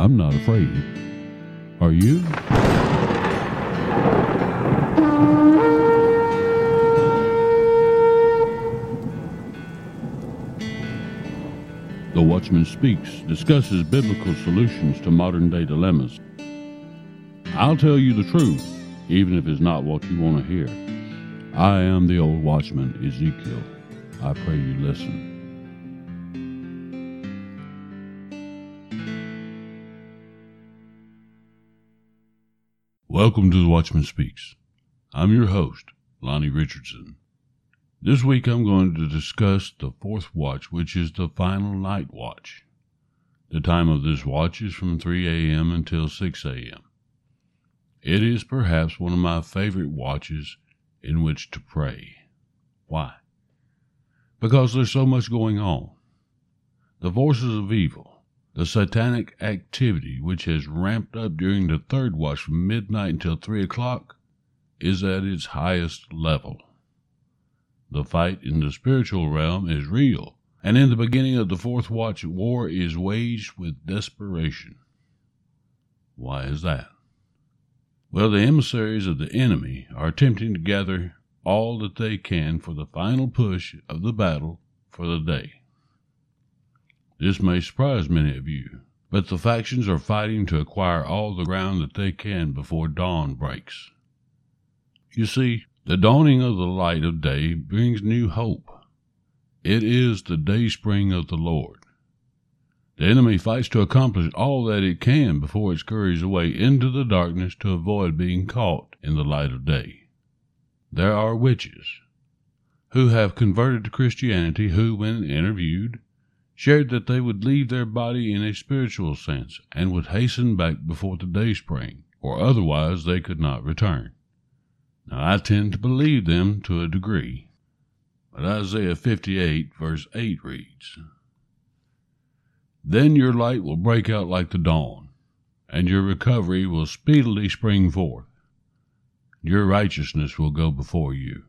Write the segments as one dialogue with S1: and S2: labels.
S1: I'm not afraid. Are you? The Watchman Speaks discusses biblical solutions to modern day dilemmas. I'll tell you the truth, even if it's not what you want to hear. I am the old watchman, Ezekiel. I pray you listen. Welcome to The Watchman Speaks. I'm your host, Lonnie Richardson. This week I'm going to discuss the fourth watch, which is the final night watch. The time of this watch is from 3 a.m. until 6 a.m. It is perhaps one of my favorite watches in which to pray. Why? Because there's so much going on. The forces of evil, the satanic activity which has ramped up during the third watch from midnight until 3 o'clock, is at its highest level. The fight in the spiritual realm is real, and in the beginning of the fourth watch, war is waged with desperation. Why is that? Well, the emissaries of the enemy are attempting to gather all that they can for the final push of the battle for the day. This may surprise many of you, but the factions are fighting to acquire all the ground that they can before dawn breaks. You see, the dawning of the light of day brings new hope. It is the dayspring of the Lord. The enemy fights to accomplish all that it can before it scurries away into the darkness to avoid being caught in the light of day. There are witches who have converted to Christianity who, when interviewed, shared that they would leave their body in a spiritual sense and would hasten back before the dayspring, or otherwise they could not return. Now, I tend to believe them to a degree, but Isaiah 58, verse 8 reads, Then your light will break out like the dawn, and your recovery will speedily spring forth. Your righteousness will go before you.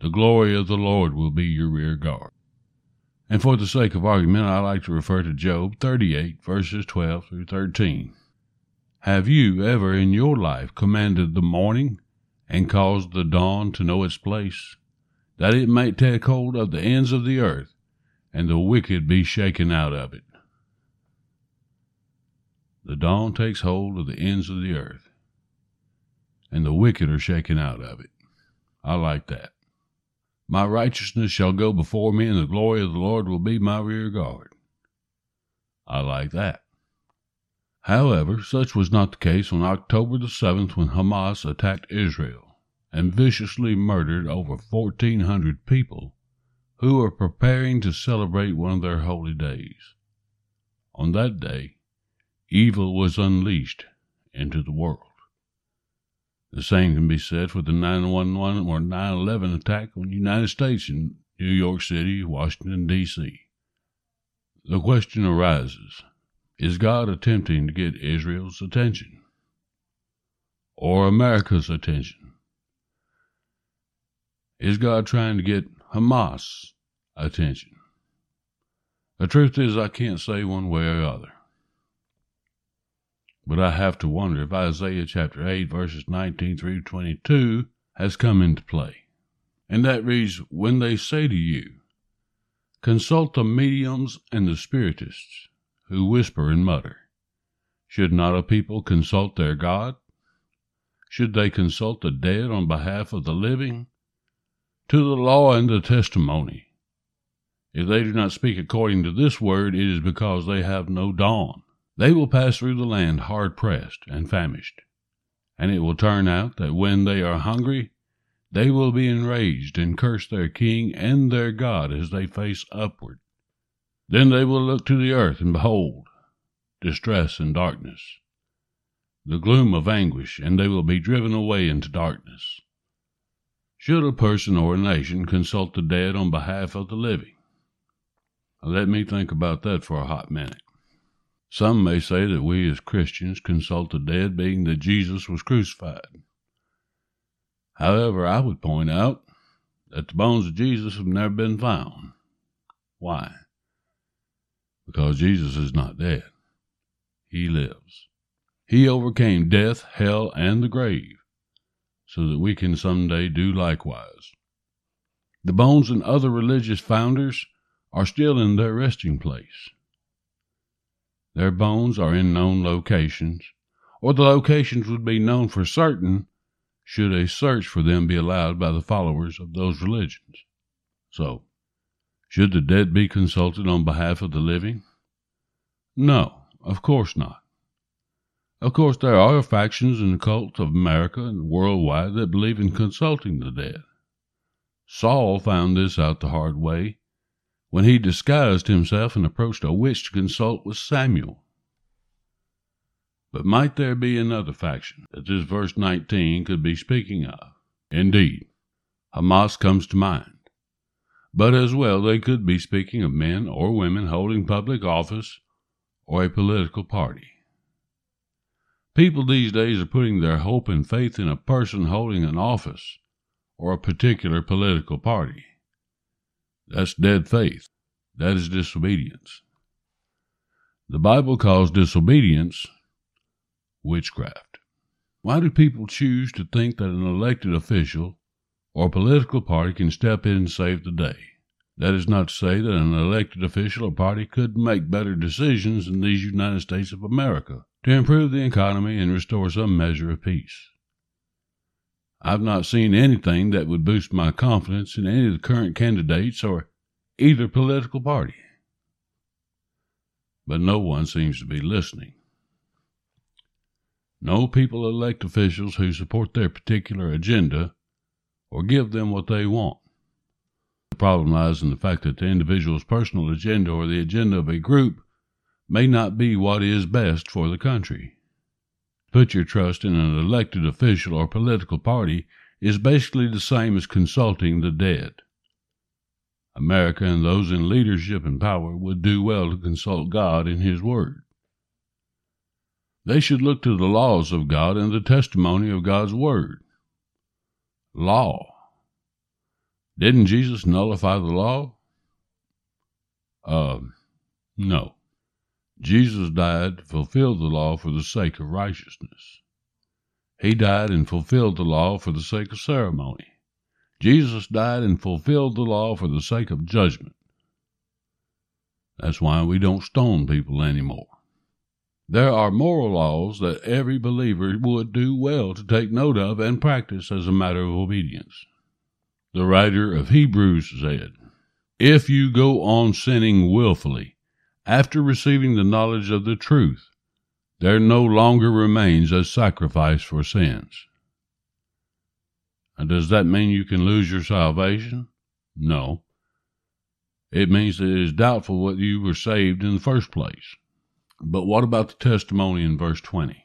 S1: The glory of the Lord will be your rear guard. And for the sake of argument, I like to refer to Job 38, verses 12 through 13. Have you ever in your life commanded the morning and caused the dawn to know its place, that it might take hold of the ends of the earth, and the wicked be shaken out of it. The dawn takes hold of the ends of the earth, and the wicked are shaken out of it. I like that. My righteousness shall go before me, and the glory of the Lord will be my rear guard. I like that. However, such was not the case on October the 7th when Hamas attacked Israel and viciously murdered over 1,400 people who were preparing to celebrate one of their holy days. On that day, evil was unleashed into the world. The same can be said for the 911 or 9/11 attack on the United States in New York City, Washington, D.C. The question arises is God attempting to get Israel's attention? Or America's attention? Is God trying to get Hamas' attention? The truth is, I can't say one way or other. But I have to wonder if Isaiah chapter 8, verses 19 through 22 has come into play. And that reads, When they say to you, Consult the mediums and the spiritists, who whisper and mutter. Should not a people consult their God? Should they consult the dead on behalf of the living? To the law and the testimony. If they do not speak according to this word, it is because they have no dawn. They will pass through the land hard pressed and famished. And it will turn out that when they are hungry, they will be enraged and curse their king and their God as they face upward. Then they will look to the earth, and behold, distress and darkness, the gloom of anguish, and they will be driven away into darkness. Should a person or a nation consult the dead on behalf of the living? Let me think about that for a hot minute. Some may say that we as Christians consult the dead, being that Jesus was crucified. However, I would point out that the bones of Jesus have never been found. Why? because Jesus is not dead. he lives. He overcame death, hell, and the grave, so that we can someday do likewise. The bones and other religious founders are still in their resting place. Their bones are in known locations, or the locations would be known for certain should a search for them be allowed by the followers of those religions. So, should the dead be consulted on behalf of the living? No, of course not. Of course, there are factions and cults of America and worldwide that believe in consulting the dead. Saul found this out the hard way when he disguised himself and approached a witch to consult with Samuel. But might there be another faction that this verse 19 could be speaking of? Indeed, Hamas comes to mind. But as well, they could be speaking of men or women holding public office or a political party. People these days are putting their hope and faith in a person holding an office or a particular political party. That's dead faith. That is disobedience. The Bible calls disobedience witchcraft. Why do people choose to think that an elected official or political party can step in and save the day? That is not to say that an elected official or party could make better decisions in these United States of America to improve the economy and restore some measure of peace. I've not seen anything that would boost my confidence in any of the current candidates or either political party. But no one seems to be listening. No people elect officials who support their particular agenda or give them what they want. The problem lies in the fact that the individual's personal agenda or the agenda of a group may not be what is best for the country. Put your trust in an elected official or political party is basically the same as consulting the dead. America and those in leadership and power would do well to consult God in His Word. They should look to the laws of God and the testimony of God's Word. Law. Didn't Jesus nullify the law? Uh, no. Jesus died to fulfill the law for the sake of righteousness. He died and fulfilled the law for the sake of ceremony. Jesus died and fulfilled the law for the sake of judgment. That's why we don't stone people anymore. There are moral laws that every believer would do well to take note of and practice as a matter of obedience. The writer of Hebrews said, If you go on sinning willfully, after receiving the knowledge of the truth, there no longer remains a sacrifice for sins. And does that mean you can lose your salvation? No. It means that it is doubtful whether you were saved in the first place. But what about the testimony in verse 20?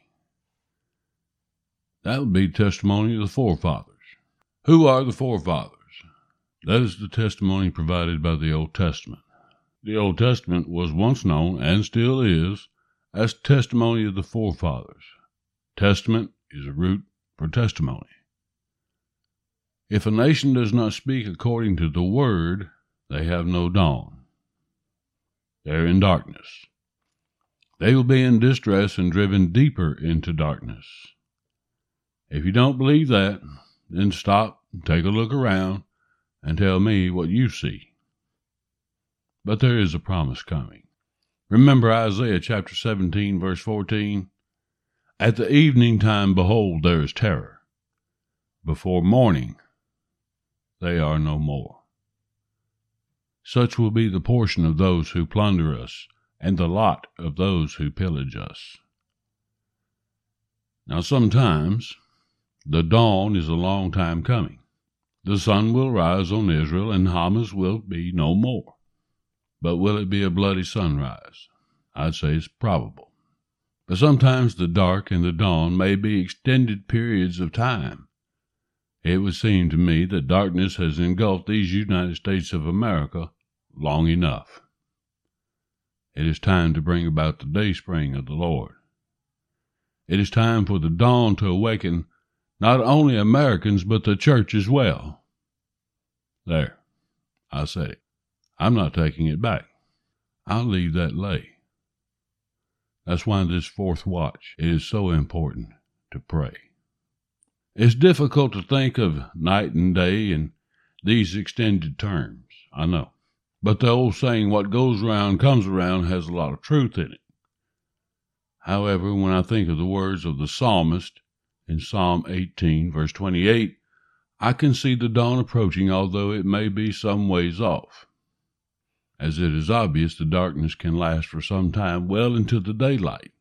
S1: That would be testimony of the forefathers. Who are the forefathers? That is the testimony provided by the Old Testament. The Old Testament was once known, and still is, as testimony of the forefathers. Testament is a root for testimony. If a nation does not speak according to the word, they have no dawn. They are in darkness. They will be in distress and driven deeper into darkness. If you don't believe that, then stop, and take a look around, and tell me what you see. But there is a promise coming. Remember Isaiah chapter 17, verse 14? At the evening time, behold, there is terror. Before morning, they are no more. Such will be the portion of those who plunder us and the lot of those who pillage us. Now, sometimes the dawn is a long time coming. The sun will rise on Israel, and Hamas will be no more. But will it be a bloody sunrise? I'd say it's probable. But sometimes the dark and the dawn may be extended periods of time. It would seem to me that darkness has engulfed these United States of America long enough. It is time to bring about the day spring of the Lord. It is time for the dawn to awaken not only Americans, but the church as well. There, I said it. I'm not taking it back. I'll leave that lay. That's why this fourth watch is so important to pray. It's difficult to think of night and day in these extended terms, I know. But the old saying, what goes around comes around, has a lot of truth in it. However, when I think of the words of the psalmist in Psalm 18, verse 28, I can see the dawn approaching, although it may be some ways off. As it is obvious, the darkness can last for some time well into the daylight,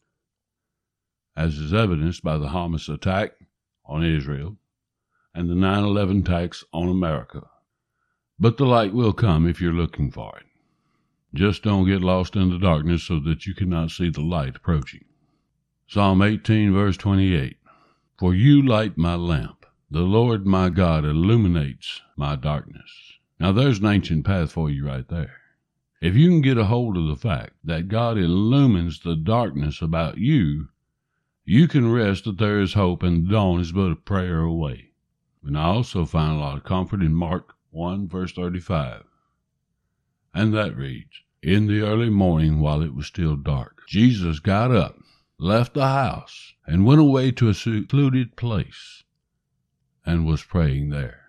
S1: as is evidenced by the Hamas attack on Israel and the 9 11 attacks on America. But the light will come if you're looking for it. Just don't get lost in the darkness so that you cannot see the light approaching. Psalm 18, verse 28 For you light my lamp, the Lord my God illuminates my darkness. Now there's an ancient path for you right there. If you can get a hold of the fact that God illumines the darkness about you, you can rest that there is hope and the dawn is but a prayer away. And I also find a lot of comfort in Mark 1 verse 35. And that reads, In the early morning while it was still dark, Jesus got up, left the house, and went away to a secluded place and was praying there.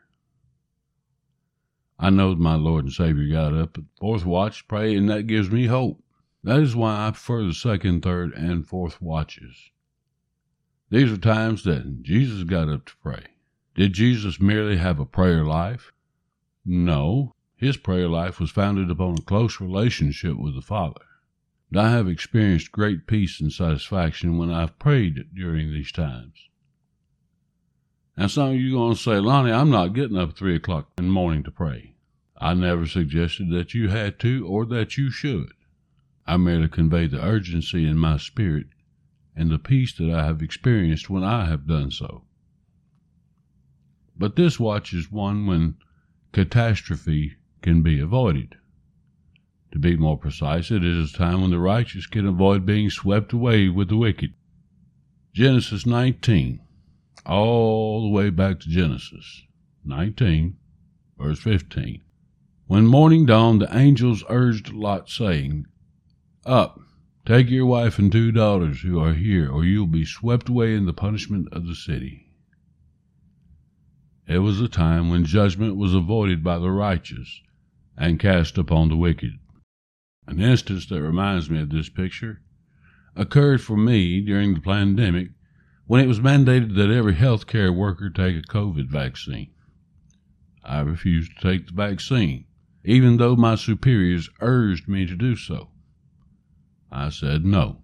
S1: I know my Lord and Savior got up at fourth watch pray, and that gives me hope. That is why I prefer the second, third, and fourth watches. These are times that Jesus got up to pray. Did Jesus merely have a prayer life? No, his prayer life was founded upon a close relationship with the Father. And I have experienced great peace and satisfaction when I've prayed during these times. Now, some of you going to say, Lonnie, I'm not getting up at 3 o'clock in the morning to pray. I never suggested that you had to or that you should. I merely convey the urgency in my spirit and the peace that I have experienced when I have done so. But this watch is one when catastrophe can be avoided. To be more precise, it is a time when the righteous can avoid being swept away with the wicked. Genesis 19, all the way back to Genesis 19, verse 15. When morning dawned, the angels urged Lot, saying, Up, Take your wife and two daughters who are here, or you'll be swept away in the punishment of the city. It was a time when judgment was avoided by the righteous and cast upon the wicked. An instance that reminds me of this picture occurred for me during the pandemic when it was mandated that every healthcare worker take a COVID vaccine. I refused to take the vaccine, even though my superiors urged me to do so. I said no.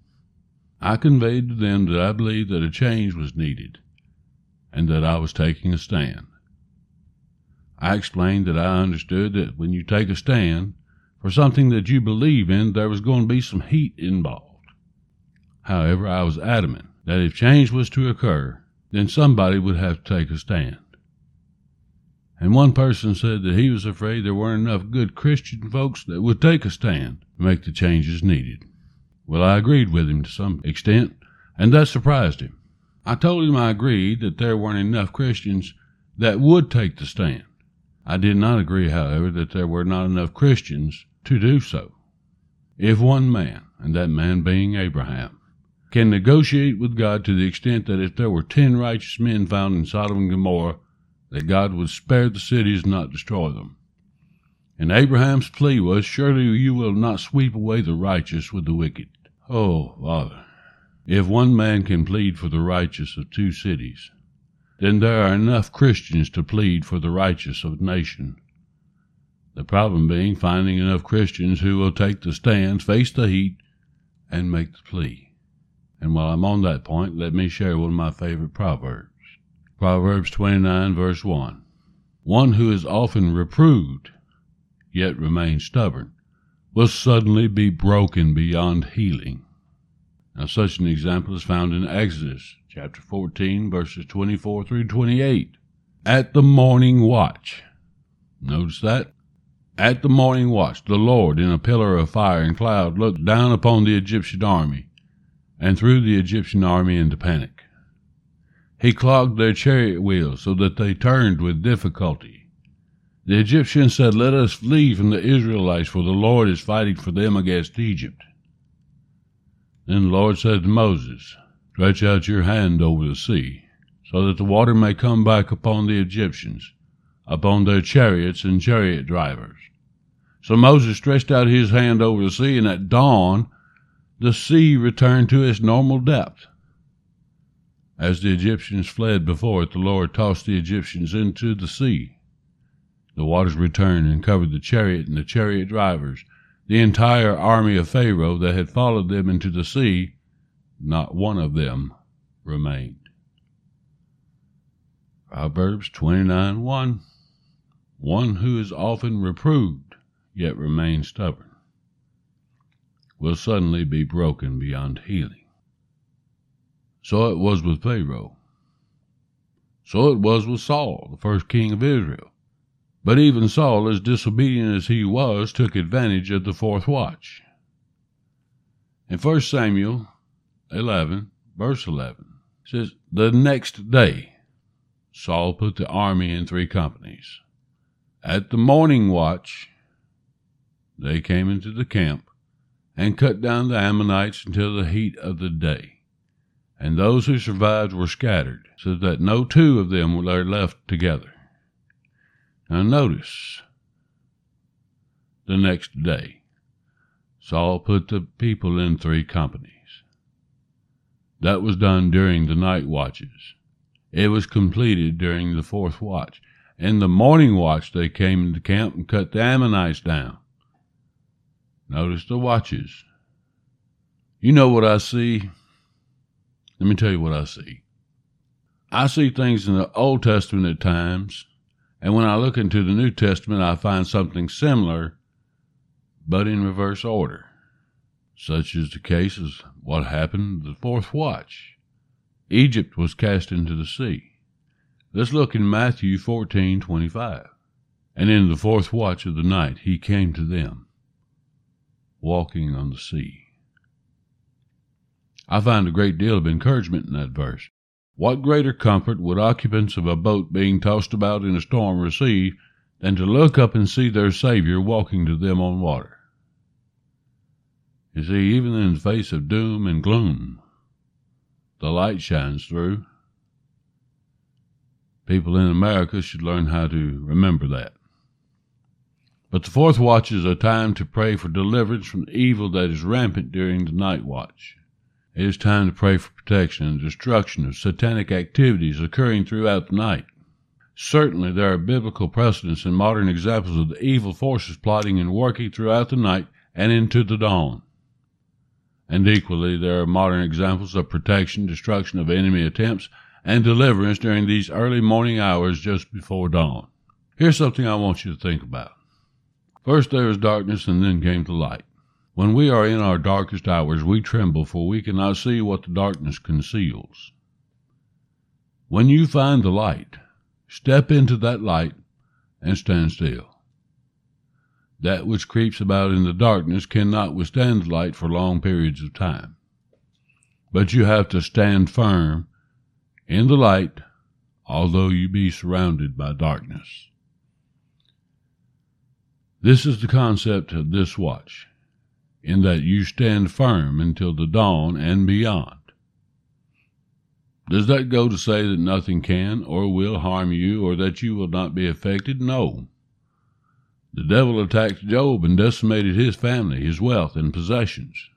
S1: I conveyed to them that I believed that a change was needed and that I was taking a stand. I explained that I understood that when you take a stand for something that you believe in, there was going to be some heat involved. However, I was adamant that if change was to occur, then somebody would have to take a stand. And one person said that he was afraid there weren't enough good Christian folks that would take a stand to make the changes needed. Well, I agreed with him to some extent, and that surprised him. I told him I agreed that there weren't enough Christians that would take the stand. I did not agree, however, that there were not enough Christians to do so. If one man, and that man being Abraham, can negotiate with God to the extent that if there were ten righteous men found in Sodom and Gomorrah, that God would spare the cities and not destroy them. And Abraham's plea was, Surely you will not sweep away the righteous with the wicked. Oh, Father, if one man can plead for the righteous of two cities, then there are enough Christians to plead for the righteous of a nation. The problem being finding enough Christians who will take the stand, face the heat, and make the plea. And while I'm on that point, let me share one of my favorite proverbs. Proverbs 29, verse 1. One who is often reproved yet remains stubborn, will suddenly be broken beyond healing. Now, such an example is found in Exodus chapter 14, verses 24 through 28. At the morning watch. Notice that? At the morning watch, the Lord, in a pillar of fire and cloud, looked down upon the Egyptian army and threw the Egyptian army into panic. He clogged their chariot wheels so that they turned with difficulty the Egyptians said, Let us flee from the Israelites, for the Lord is fighting for them against Egypt. Then the Lord said to Moses, Stretch out your hand over the sea, so that the water may come back upon the Egyptians, upon their chariots and chariot drivers. So Moses stretched out his hand over the sea, and at dawn the sea returned to its normal depth. As the Egyptians fled before it, the Lord tossed the Egyptians into the sea. The waters returned and covered the chariot and the chariot drivers, the entire army of Pharaoh that had followed them into the sea. Not one of them remained. Proverbs 29 1 One who is often reproved, yet remains stubborn, will suddenly be broken beyond healing. So it was with Pharaoh. So it was with Saul, the first king of Israel. But even Saul, as disobedient as he was, took advantage of the fourth watch. In 1 Samuel 11, verse 11, says, The next day Saul put the army in three companies. At the morning watch, they came into the camp and cut down the Ammonites until the heat of the day. And those who survived were scattered, so that no two of them were left together. Now notice the next day, Saul put the people in three companies. That was done during the night watches. It was completed during the fourth watch. In the morning watch, they came into camp and cut the Ammonites down. Notice the watches. You know what I see? Let me tell you what I see. I see things in the Old Testament at times, and when I look into the New Testament, I find something similar, but in reverse order. Such is the case as what happened the fourth watch. Egypt was cast into the sea. Let's look in Matthew 14:25. And in the fourth watch of the night he came to them walking on the sea. I find a great deal of encouragement in that verse. What greater comfort would occupants of a boat being tossed about in a storm receive than to look up and see their Savior walking to them on water? You see, even in the face of doom and gloom, the light shines through. People in America should learn how to remember that. But the fourth watch is a time to pray for deliverance from the evil that is rampant during the night watch. It is time to pray for protection and destruction of satanic activities occurring throughout the night. Certainly, there are biblical precedents and modern examples of the evil forces plotting and working throughout the night and into the dawn. And equally, there are modern examples of protection, destruction of enemy attempts, and deliverance during these early morning hours just before dawn. Here's something I want you to think about. First there was darkness, and then came the light. When we are in our darkest hours, we tremble, for we cannot see what the darkness conceals. When you find the light, step into that light and stand still. That which creeps about in the darkness cannot withstand the light for long periods of time. But you have to stand firm in the light, although you be surrounded by darkness. This is the concept of this watch, in that you stand firm until the dawn and beyond. Does that go to say that nothing can or will harm you or that you will not be affected? No. The devil attacked Job and decimated his family, his wealth, and possessions.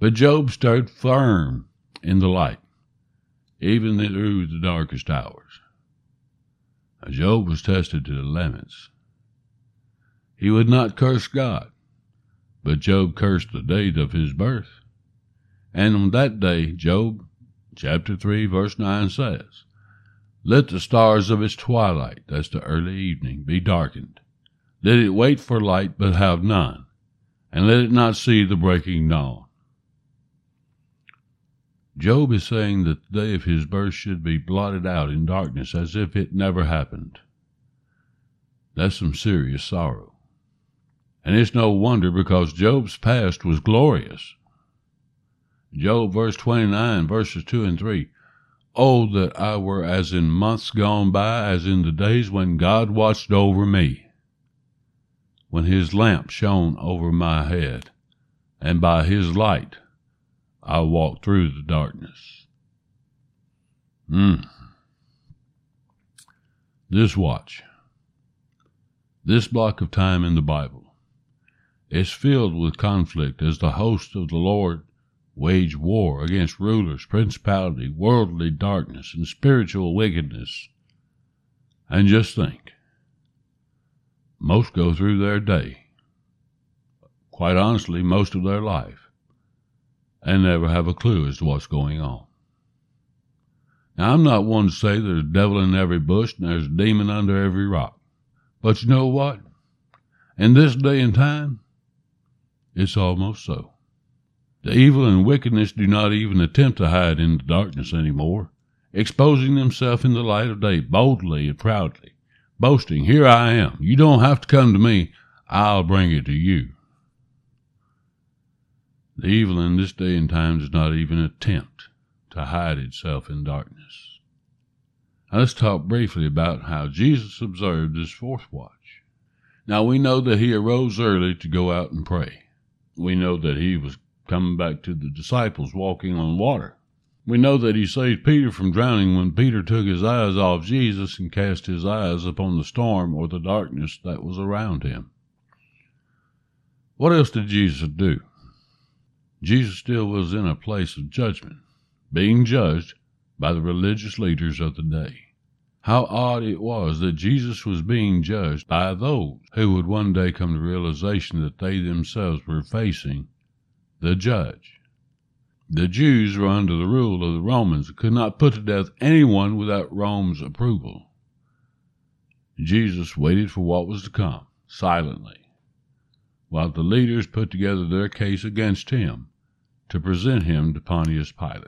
S1: But Job stood firm in the light, even through the darkest hours. Job was tested to the limits. He would not curse God, but Job cursed the date of his birth. And on that day, Job chapter 3, verse 9 says, Let the stars of its twilight, that's the early evening, be darkened. Let it wait for light, but have none, and let it not see the breaking dawn. Job is saying that the day of his birth should be blotted out in darkness as if it never happened. That's some serious sorrow. And it's no wonder because Job's past was glorious. Job, verse 29, verses 2 and 3. Oh, that I were as in months gone by, as in the days when God watched over me, when his lamp shone over my head, and by his light I walked through the darkness. Hmm. This watch, this block of time in the Bible, is filled with conflict as the host of the Lord wage war against rulers, principality, worldly darkness, and spiritual wickedness. And just think, most go through their day, quite honestly, most of their life, and never have a clue as to what's going on. Now, I'm not one to say there's a devil in every bush and there's a demon under every rock. But you know what? In this day and time, it's almost so. The evil and wickedness do not even attempt to hide in the darkness anymore, exposing themselves in the light of day boldly and proudly, boasting, Here I am. You don't have to come to me. I'll bring it to you. The evil in this day and time does not even attempt to hide itself in darkness. Now let's talk briefly about how Jesus observed this fourth watch. Now we know that he arose early to go out and pray. We know that he was coming back to the disciples walking on water. We know that he saved Peter from drowning when Peter took his eyes off Jesus and cast his eyes upon the storm or the darkness that was around him. What else did Jesus do? Jesus still was in a place of judgment being judged by the religious leaders of the day. How odd it was that Jesus was being judged by those who would one day come to realization that they themselves were facing the judge. The Jews were under the rule of the Romans and could not put to death anyone without Rome's approval. Jesus waited for what was to come silently, while the leaders put together their case against him to present him to Pontius Pilate.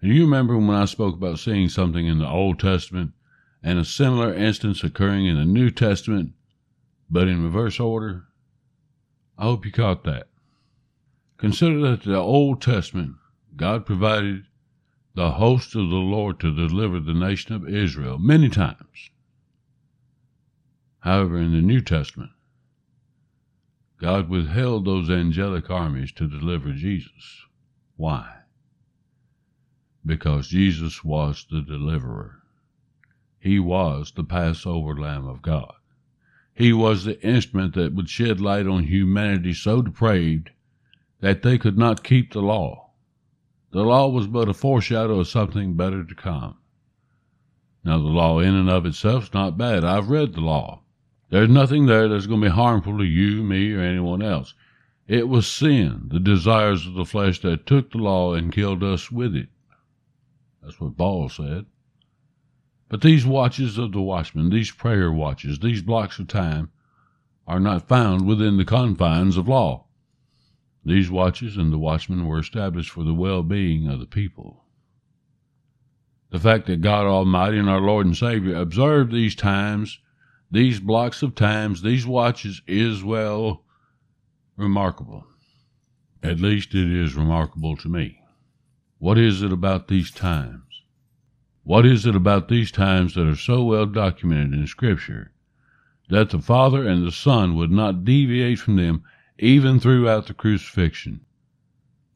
S1: You remember when I spoke about seeing something in the Old Testament and a similar instance occurring in the New Testament, but in reverse order? I hope you caught that. Consider that the Old Testament, God provided the host of the Lord to deliver the nation of Israel many times. However, in the New Testament, God withheld those angelic armies to deliver Jesus. Why? Because Jesus was the deliverer. He was the Passover Lamb of God. He was the instrument that would shed light on humanity so depraved that they could not keep the law. The law was but a foreshadow of something better to come. Now, the law in and of itself is not bad. I've read the law. There's nothing there that's going to be harmful to you, me, or anyone else. It was sin, the desires of the flesh, that took the law and killed us with it. That's what Paul said. But these watches of the watchman, these prayer watches, these blocks of time, are not found within the confines of law. These watches and the watchmen were established for the well being of the people. The fact that God Almighty and our Lord and Savior observed these times, these blocks of times, these watches is, well, remarkable. At least it is remarkable to me. What is it about these times? What is it about these times that are so well documented in Scripture that the Father and the Son would not deviate from them even throughout the crucifixion?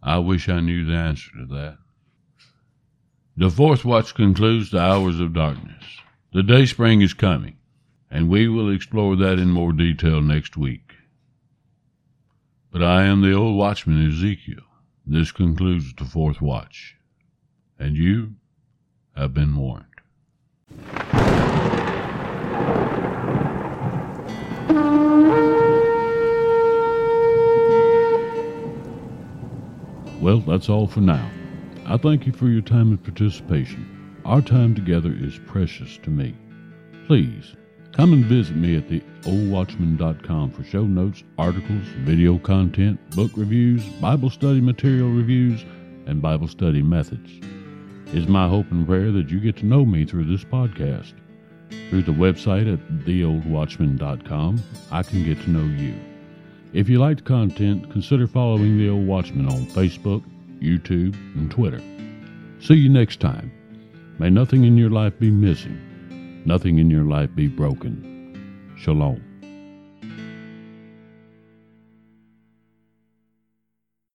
S1: I wish I knew the answer to that. The fourth watch concludes the hours of darkness. The day spring is coming, and we will explore that in more detail next week. But I am the old watchman Ezekiel. This concludes the fourth watch, and you have been warned. Well, that's all for now. I thank you for your time and participation. Our time together is precious to me. Please Come and visit me at the oldwatchman.com for show notes, articles, video content, book reviews, Bible study material reviews, and Bible study methods. It's my hope and prayer that you get to know me through this podcast. Through the website at theoldwatchman.com, I can get to know you. If you liked content, consider following The Old Watchman on Facebook, YouTube, and Twitter. See you next time. May nothing in your life be missing nothing in your life be broken. Shalom.